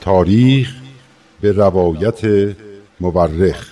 تاریخ به روایت مورخ.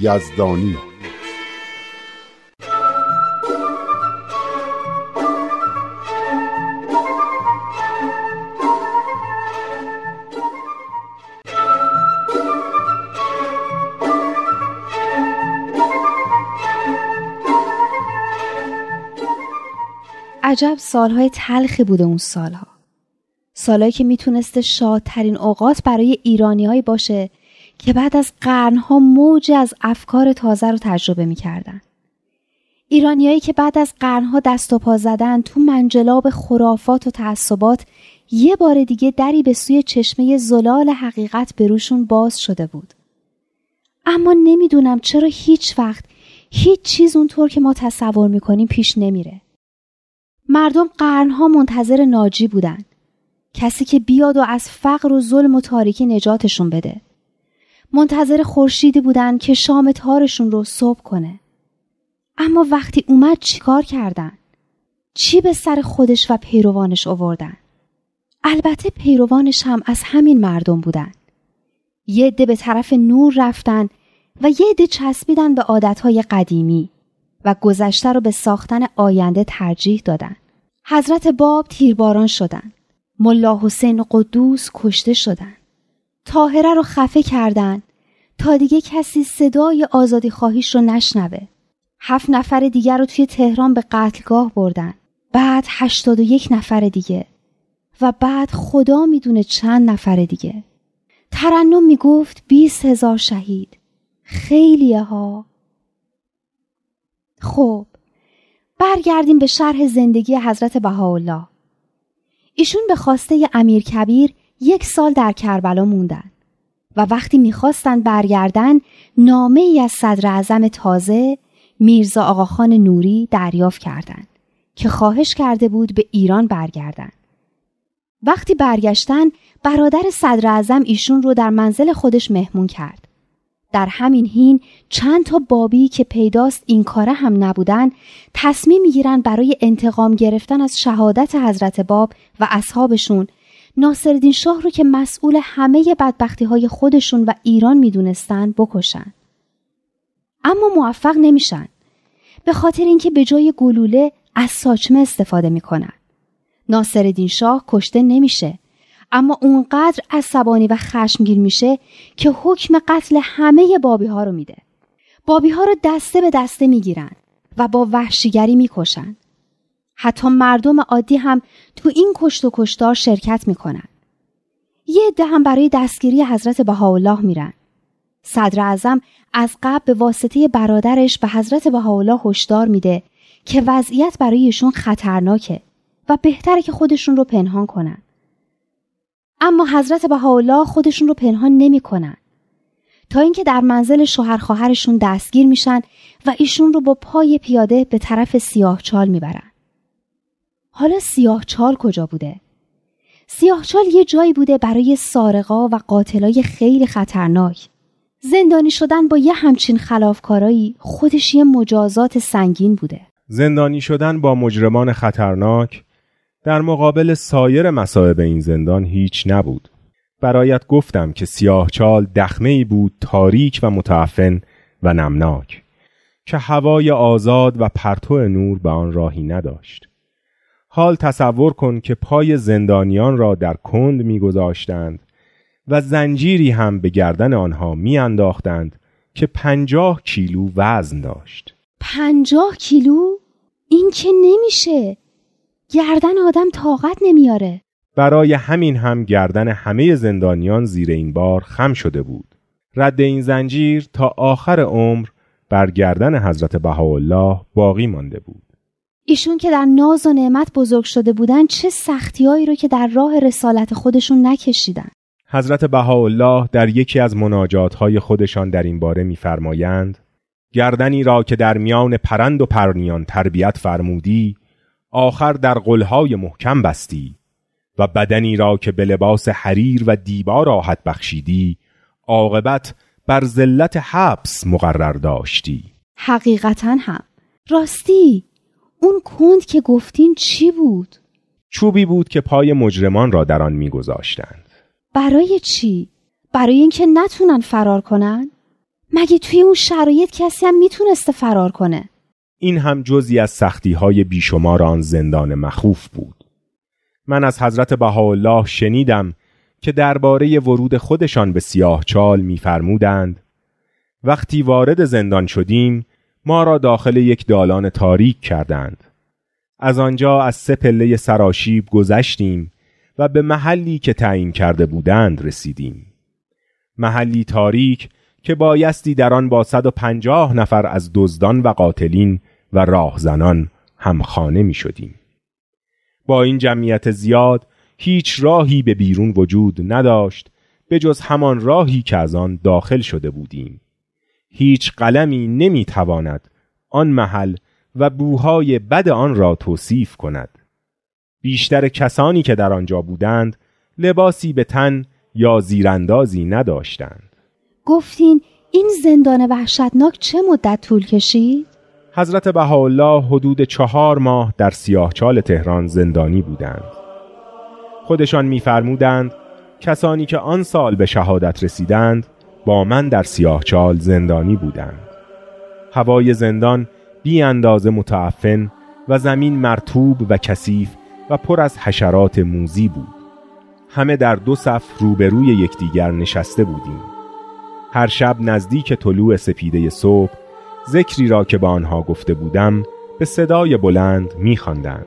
یزدانی. عجب سالهای تلخی بوده اون سالها. سالهایی که می‌تونسته شادترین اوقات برای ایرانیهایی باشه که بعد از قرنها موج از افکار تازه رو تجربه می‌کردن ایرانیایی که بعد از قرنها دست و پا زدن تو منجلاب خرافات و تعصبات یه بار دیگه دری به سوی چشمه زلال حقیقت به روشون باز شده بود اما نمی‌دونم چرا هیچ وقت هیچ چیز اونطور که ما تصور می‌کنیم پیش نمیره مردم قرنها منتظر ناجی بودن. کسی که بیاد و از فقر و ظلم و تاریکی نجاتشون بده. منتظر خورشیدی بودن که شام تارشون رو صبح کنه. اما وقتی اومد چیکار کردن؟ چی به سر خودش و پیروانش آوردن؟ البته پیروانش هم از همین مردم بودن. یه عده به طرف نور رفتن و یه عده چسبیدن به عادتهای قدیمی و گذشته رو به ساختن آینده ترجیح دادن. حضرت باب تیرباران شدن. ملا حسین قدوس کشته شدن. تاهره رو خفه کردن تا دیگه کسی صدای آزادی خواهیش رو نشنوه. هفت نفر دیگر رو توی تهران به قتلگاه بردن. بعد هشتاد و یک نفر دیگه. و بعد خدا می‌دونه چند نفر دیگه. ترنم می‌گفت بیست هزار شهید. خیلیه ها. خب برگردیم به شرح زندگی حضرت بهاءالله ایشون به خواسته امیر کبیر یک سال در کربلا موندن و وقتی می‌خواستن برگردن نامه ای از صدر اعظم تازه میرزا آقاخان نوری دریافت کردند که خواهش کرده بود به ایران برگردن. وقتی برگشتن برادر صدر اعظم ایشون رو در منزل خودش مهمون کرد. در همین هین چند تا بابی که پیداست این کاره هم نبودن تصمیم می‌گیرن برای انتقام گرفتن از شهادت حضرت باب و اصحابشون ناصرالدین شاه رو که مسئول همه بدبختی های خودشون و ایران می‌دونستن بکشن. اما موفق نمیشن. به خاطر اینکه به جای گلوله از ساچمه استفاده می‌کنن. ناصرالدین شاه کشته نمیشه اما اونقدر عصبانی و خشمگین میشه که حکم قتل همه بابی ها رو میده. بابی ها رو دسته به دسته می‌گیرن و با وحشیگری می‌کشن. حتی مردم عادی هم تو این کشت و کشتار شرکت می‌کنن. یه عده هم برای دستگیری حضرت بهاءالله میرن. صدر اعظم از قبل به واسطه برادرش به حضرت بهاءالله هشدار میده که وضعیت برای ایشون خطرناکه و بهتره که خودشون رو پنهان کنن. اما حضرت بهاءالله خودشون رو پنهان نمی‌کنن تا اینکه در منزل شوهر خواهرشون دستگیر میشن و ایشون رو با پای پیاده به طرف سیاهچال می‌برن. حالا سیاهچال کجا بوده؟ سیاهچال یه جایی بوده برای سارقا و قاتلای خیلی خطرناک. زندانی شدن با یه همچین خلافکارایی خودش یه مجازات سنگین بوده. زندانی شدن با مجرمان خطرناک در مقابل سایر مصائب این زندان هیچ نبود. برایت گفتم که سیاهچال دخمه ای بود تاریک و متعفن و نمناک که هوای آزاد و پرتو نور به آن راهی نداشت. حال تصور کن که پای زندانیان را در کند میگذاشتند و زنجیری هم به گردن آنها میانداختند که پنجاه کیلو وزن داشت. پنجاه کیلو؟ این که نمیشه. گردن آدم طاقت نمیاره. برای همین هم گردن همه زندانیان زیر این بار خم شده بود. رد این زنجیر تا آخر عمر بر گردن حضرت بهاءالله باقی مانده بود. ایشون که در ناز و نعمت بزرگ شده بودن چه سختیایی رو که در راه رسالت خودشون نکشیدن. حضرت بهاءالله در یکی از مناجاتهای خودشان در این باره می‌فرمایند گردنی را که در میان پرند و پرنیان تربیت فرمودی آخر در قلهای محکم بستی و بدنی را که به لباس حریر و دیبا راحت بخشیدی عاقبت بر ذلت حبس مقرر داشتی. حقیقتا هم. راستی اون کند که گفتین چی بود؟ چوبی بود که پای مجرمان را در آن میگذاشتند برای چی؟ برای اینکه نتونن فرار کنن؟ مگه توی اون شرایط کسی هم می‌تونسته فرار کنه؟ این هم جزی از سختی های بیشمار آن زندان مخوف بود من از حضرت بهاءالله شنیدم که درباره ورود خودشان به سیاه چال میفرمودند وقتی وارد زندان شدیم ما را داخل یک دالان تاریک کردند از آنجا از سه پله سراشیب گذشتیم و به محلی که تعیین کرده بودند رسیدیم محلی تاریک که بایستی در آن با 150 نفر از دزدان و قاتلین و راهزنان همخانه می شدیم. با این جمعیت زیاد هیچ راهی به بیرون وجود نداشت به جز همان راهی که از آن داخل شده بودیم. هیچ قلمی نمی تواند آن محل و بوهای بد آن را توصیف کند. بیشتر کسانی که در آنجا بودند لباسی به تن یا زیراندازی نداشتند. گفتین این زندان وحشتناک چه مدت طول کشید؟ حضرت بهاءالله حدود چهار ماه در سیاهچال تهران زندانی بودند. خودشان میفرمودند کسانی که آن سال به شهادت رسیدند با من در سیاهچال زندانی بودند. هوای زندان بی اندازه متعفن و زمین مرتوب و کثیف و پر از حشرات موزی بود. همه در دو صف روبروی یکدیگر نشسته بودیم. هر شب نزدیک طلوع سپیده صبح ذکری را که با آنها گفته بودم به صدای بلند میخواندند.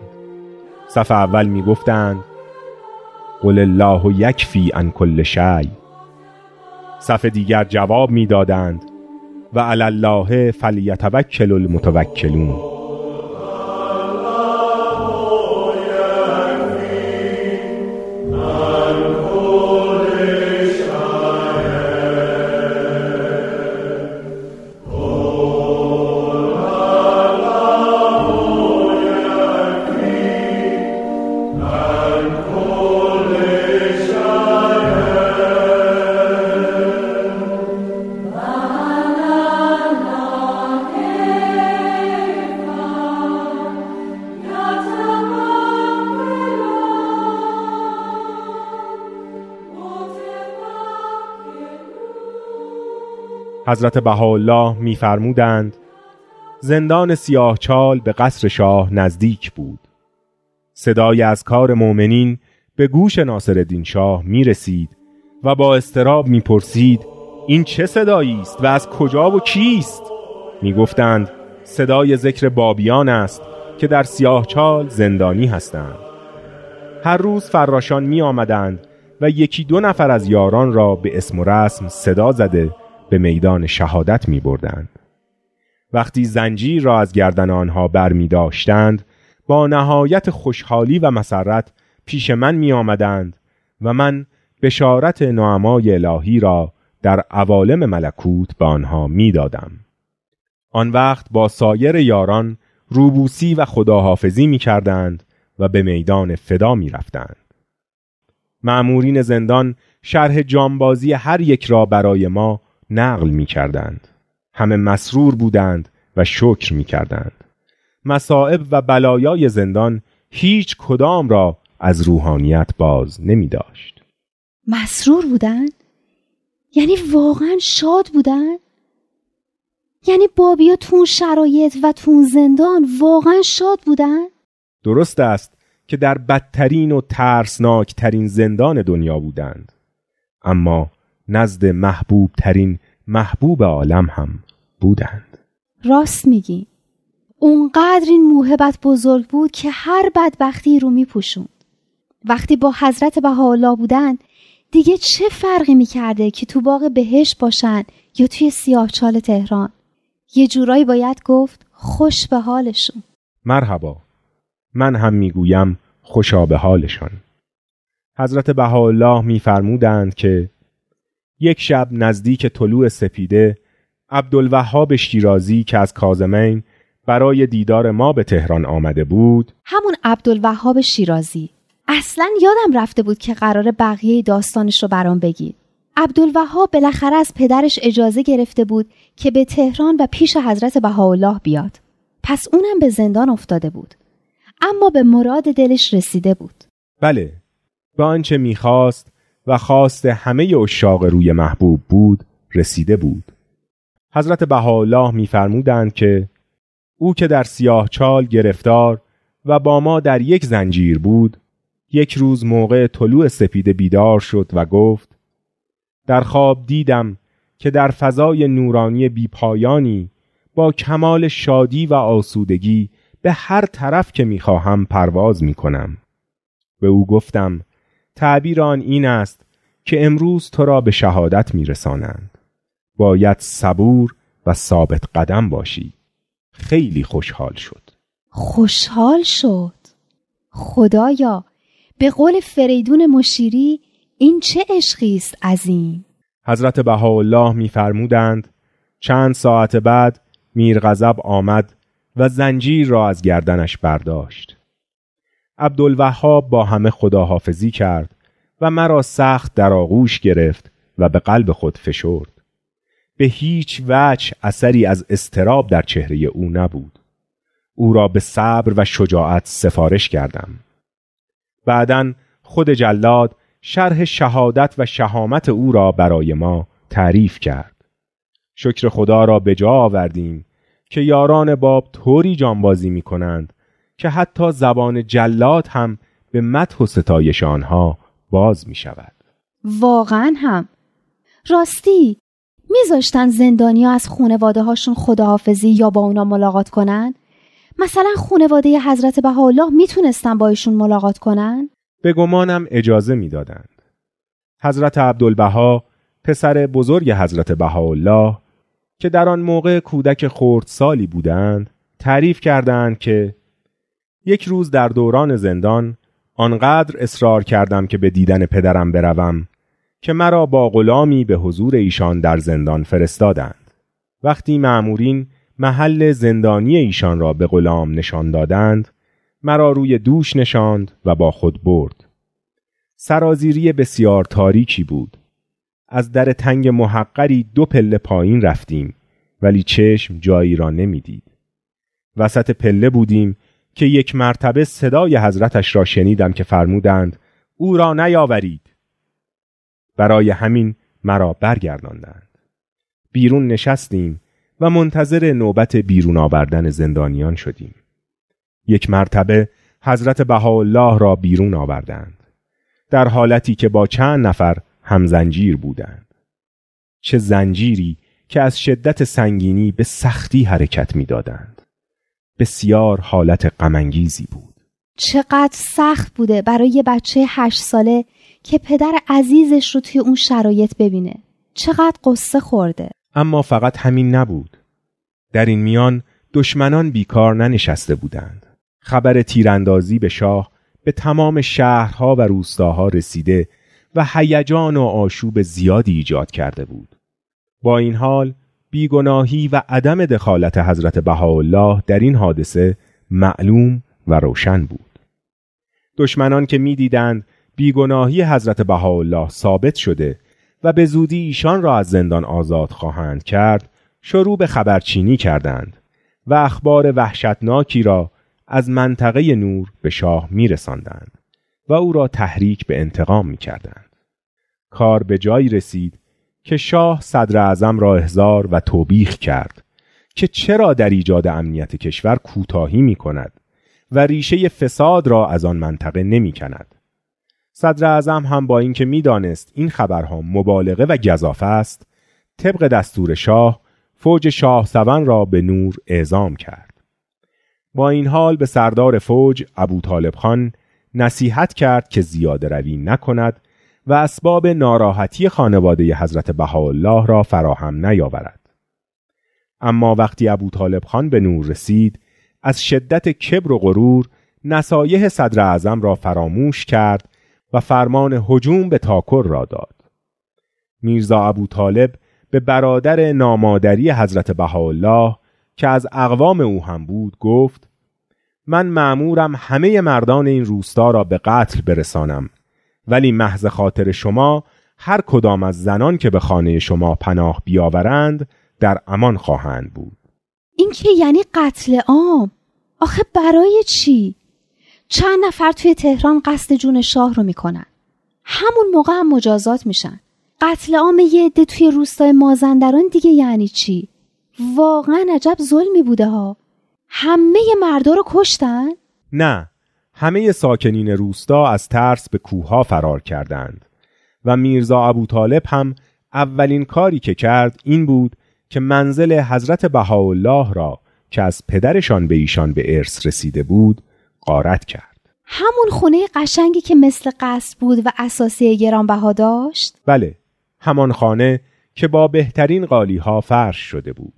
صف اول می‌گفتند قل الله یکفی ان کل شی صف دیگر جواب می‌دادند. و علی الله فلیتوکل المتوکلون. حضرت بهاءالله میفرمودند زندان سیاهچال به قصر شاه نزدیک بود. صدای از کار مؤمنین به گوش ناصرالدین شاه می رسید و با استراب می پرسید این چه صدایی است و از کجا و کیست؟ می گفتند صدای ذکر بابیان است که در سیاهچال زندانی هستند. هر روز فراشان می آمدند و یکی دو نفر از یاران را به اسم و رسم صدا زده به میدان شهادت می بردند. وقتی زنجیر را از گردن آنها بر می داشتند با نهایت خوشحالی و مسرت پیش من می آمدند و من بشارت نعمای الهی را در عوالم ملکوت به آنها می دادم. آن وقت با سایر یاران روبوسی و خداحافظی می کردند و به میدان فدا می رفتند. معمورین زندان شرح جانبازی هر یک را برای ما نقل می کردند. همه مسرور بودند و شکر می کردند. مصائب و بلایای زندان هیچ کدام را از روحانیت باز نمی داشت. مسرور بودن؟ یعنی واقعا شاد بودن؟ یعنی بابیا تو اون شرایط و تو زندان واقعا شاد بودن؟ درست است که در بدترین و ترسناکترین زندان دنیا بودند. اما نزد محبوب ترین محبوب عالم هم بودند. راست میگی. اونقدر این موهبت بزرگ بود که هر بدبختی رو میپوشوند. وقتی با حضرت بهاءالله بودن دیگه چه فرقی می‌کرده که تو باغ بهشت باشن یا توی سیاهچال تهران؟ یه جورایی باید گفت خوش به حالشون. مرحبا. من هم می‌گویم خوشا به حالشان. حضرت بهاءالله میفرمودند که یک شب نزدیک طلوع سپیده عبدالوهاب شیرازی که از کازمین برای دیدار ما به تهران آمده بود. همون عبدالوهاب شیرازی. اصلا یادم رفته بود که قرار بقیه داستانش رو برام بگید عبدالوهاب بالاخره از پدرش اجازه گرفته بود که به تهران و پیش حضرت بهاءالله بیاد. پس اونم به زندان افتاده بود. اما به مراد دلش رسیده بود. بله به آنچه می‌خواست و خواست همه اشاق روی محبوب بود رسیده بود. حضرت بهاءالله میفرمودند که او که در سیاه چال گرفتار و با ما در یک زنجیر بود یک روز موقع طلوع سپیده بیدار شد و گفت در خواب دیدم که در فضای نورانی بیپایانی با کمال شادی و آسودگی به هر طرف که می‌خواهم پرواز می‌کنم. به او گفتم تعبیر آن این است که امروز تو را به شهادت میرسانند. باید صبور و ثابت قدم باشی. خیلی خوشحال شد. خوشحال شد. خدایا به قول فریدون مشیری این چه عشقی است عظیم؟ حضرت بهاءالله میفرمودند چند ساعت بعد میر غضب آمد و زنجیر را از گردنش برداشت. عبدالوهاب با همه خداحافظی کرد و مرا سخت در آغوش گرفت و به قلب خود فشرد. به هیچ وجه اثری از استراب در چهره او نبود. او را به صبر و شجاعت سفارش کردم. بعدا خود جلاد شرح شهادت و شهامت او را برای ما تعریف کرد. شکر خدا را به جا آوردیم که یاران باب طوری جانبازی می کنند که حتی زبان جلاد هم به مدح و ستایش آنها باز می شود واقعا هم راستی میذاشتن زندانیا از خونواده هاشون خداحافظی یا با اونا ملاقات کنن؟ مثلا خونواده حضرت بهاءالله می‌تونستن با ایشون ملاقات کنن؟ به گمانم اجازه می‌دادند. حضرت عبدالبها پسر بزرگ حضرت بهاءالله که در آن موقع کودک خردسالی بودند تعریف کردند که یک روز در دوران زندان آنقدر اصرار کردم که به دیدن پدرم بروم که مرا با غلامی به حضور ایشان در زندان فرستادند. وقتی معمورین محل زندانی ایشان را به غلام نشان دادند مرا روی دوش نشاند و با خود برد. سرازیری بسیار تاریکی بود. از در تنگ محقری دو پله پایین رفتیم ولی چشم جایی را نمی‌دید. وسط پله بودیم که یک مرتبه صدای حضرتش را شنیدم که فرمودند او را نیاورید. برای همین مرا برگرداندند. بیرون نشستیم و منتظر نوبت بیرون آوردن زندانیان شدیم. یک مرتبه حضرت بهاءالله را بیرون آوردند در حالتی که با چند نفر هم زنجیر بودند. چه زنجیری که از شدت سنگینی به سختی حرکت می‌دادند. بسیار حالت غمانگیزی بود. چقدر سخت بوده برای یه بچه هشت ساله که پدر عزیزش رو توی اون شرایط ببینه. چقدر قصه خورده. اما فقط همین نبود. در این میان دشمنان بیکار ننشسته بودند. خبر تیراندازی به شاه به تمام شهرها و روستاها رسیده و هیجان و آشوب زیادی ایجاد کرده بود. با این حال بیگناهی و عدم دخالت حضرت بهاءالله در این حادثه معلوم و روشن بود. دشمنان که می‌دیدند بیگناهی حضرت بهاءالله ثابت شده و به زودی ایشان را از زندان آزاد خواهند کرد شروع به خبرچینی کردند و اخبار وحشتناکی را از منطقه نور به شاه میرساندند و او را تحریک به انتقام می‌کردند. کار به جایی رسید که شاه صدر اعظم را احضار و توبیخ کرد که چرا در ایجاد امنیت کشور کوتاهی می کند و ریشه فساد را از آن منطقه نمی کند. صدر اعظم هم با اینکه می‌دانست این خبرها مبالغه و گذافه است طبق دستور شاه فوج شاه سون را به نور اعزام کرد با این حال به سردار فوج ابو طالب خان نصیحت کرد که زیاده روی نکند و اسباب ناراحتی خانواده حضرت بهاءالله را فراهم نیاورد. اما وقتی ابو طالب خان به نور رسید از شدت کبر و غرور نصایح صدر اعظم را فراموش کرد و فرمان هجوم به تاکر را داد. میرزا ابو طالب به برادر نامادری حضرت بهاءالله که از اقوام او هم بود گفت من معمورم همه مردان این روستا را به قتل برسانم ولی محض خاطر شما هر کدام از زنان که به خانه شما پناه بیاورند در امان خواهند بود این که یعنی قتل عام آخه برای چی؟ چند نفر توی تهران قصد جون شاه رو می‌کنن همون موقع هم مجازات میشن قتل عام یه عده توی روستای مازندران دیگه یعنی چی؟ واقعا عجب ظلمی بوده ها همه مردا رو کشتن؟ نه همه ساکنین روستا از ترس به کوها فرار کردند و میرزا ابو طالب هم اولین کاری که کرد این بود که منزل حضرت بهاءالله را که از پدرشان به ایشان به ارث رسیده بود غارت کرد همون خونه قشنگی که مثل قصد بود و اساسی گرانبها داشت؟ بله همان خانه که با بهترین قالی ها فرش شده بود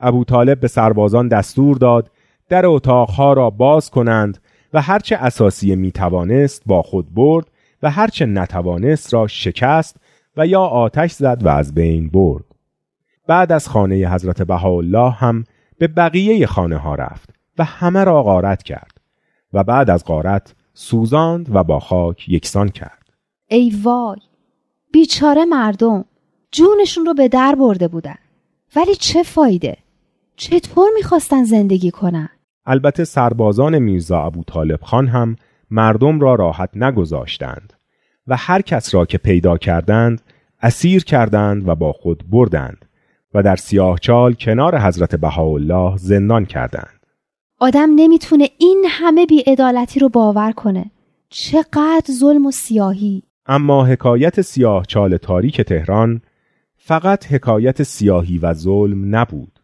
ابو طالب به سربازان دستور داد در اتاقها را باز کنند و هرچه اساسی می توانست با خود برد و هرچه نتوانست را شکست و یا آتش زد و از بین برد. بعد از خانه حضرت بهاءالله هم به بقیه خانه ها رفت و همه را غارت کرد و بعد از غارت سوزاند و با خاک یکسان کرد. ای وای بیچاره مردم جونشون رو به در برده بودن. ولی چه فایده؟ چطور می‌خواستن زندگی کنن؟ البته سربازان میرزا ابو طالب خان هم مردم را راحت نگذاشتند و هر کس را که پیدا کردند اسیر کردند و با خود بردند و در سیاهچال کنار حضرت بهاءالله زندان کردند. آدم نمی‌تونه این همه بیعدالتی رو باور کنه. چقدر ظلم و سیاهی. اما حکایت سیاهچال تاریک تهران فقط حکایت سیاهی و ظلم نبود.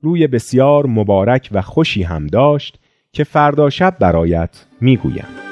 روی بسیار مبارک و خوشی هم داشت که فردا شب برایت می‌گویم.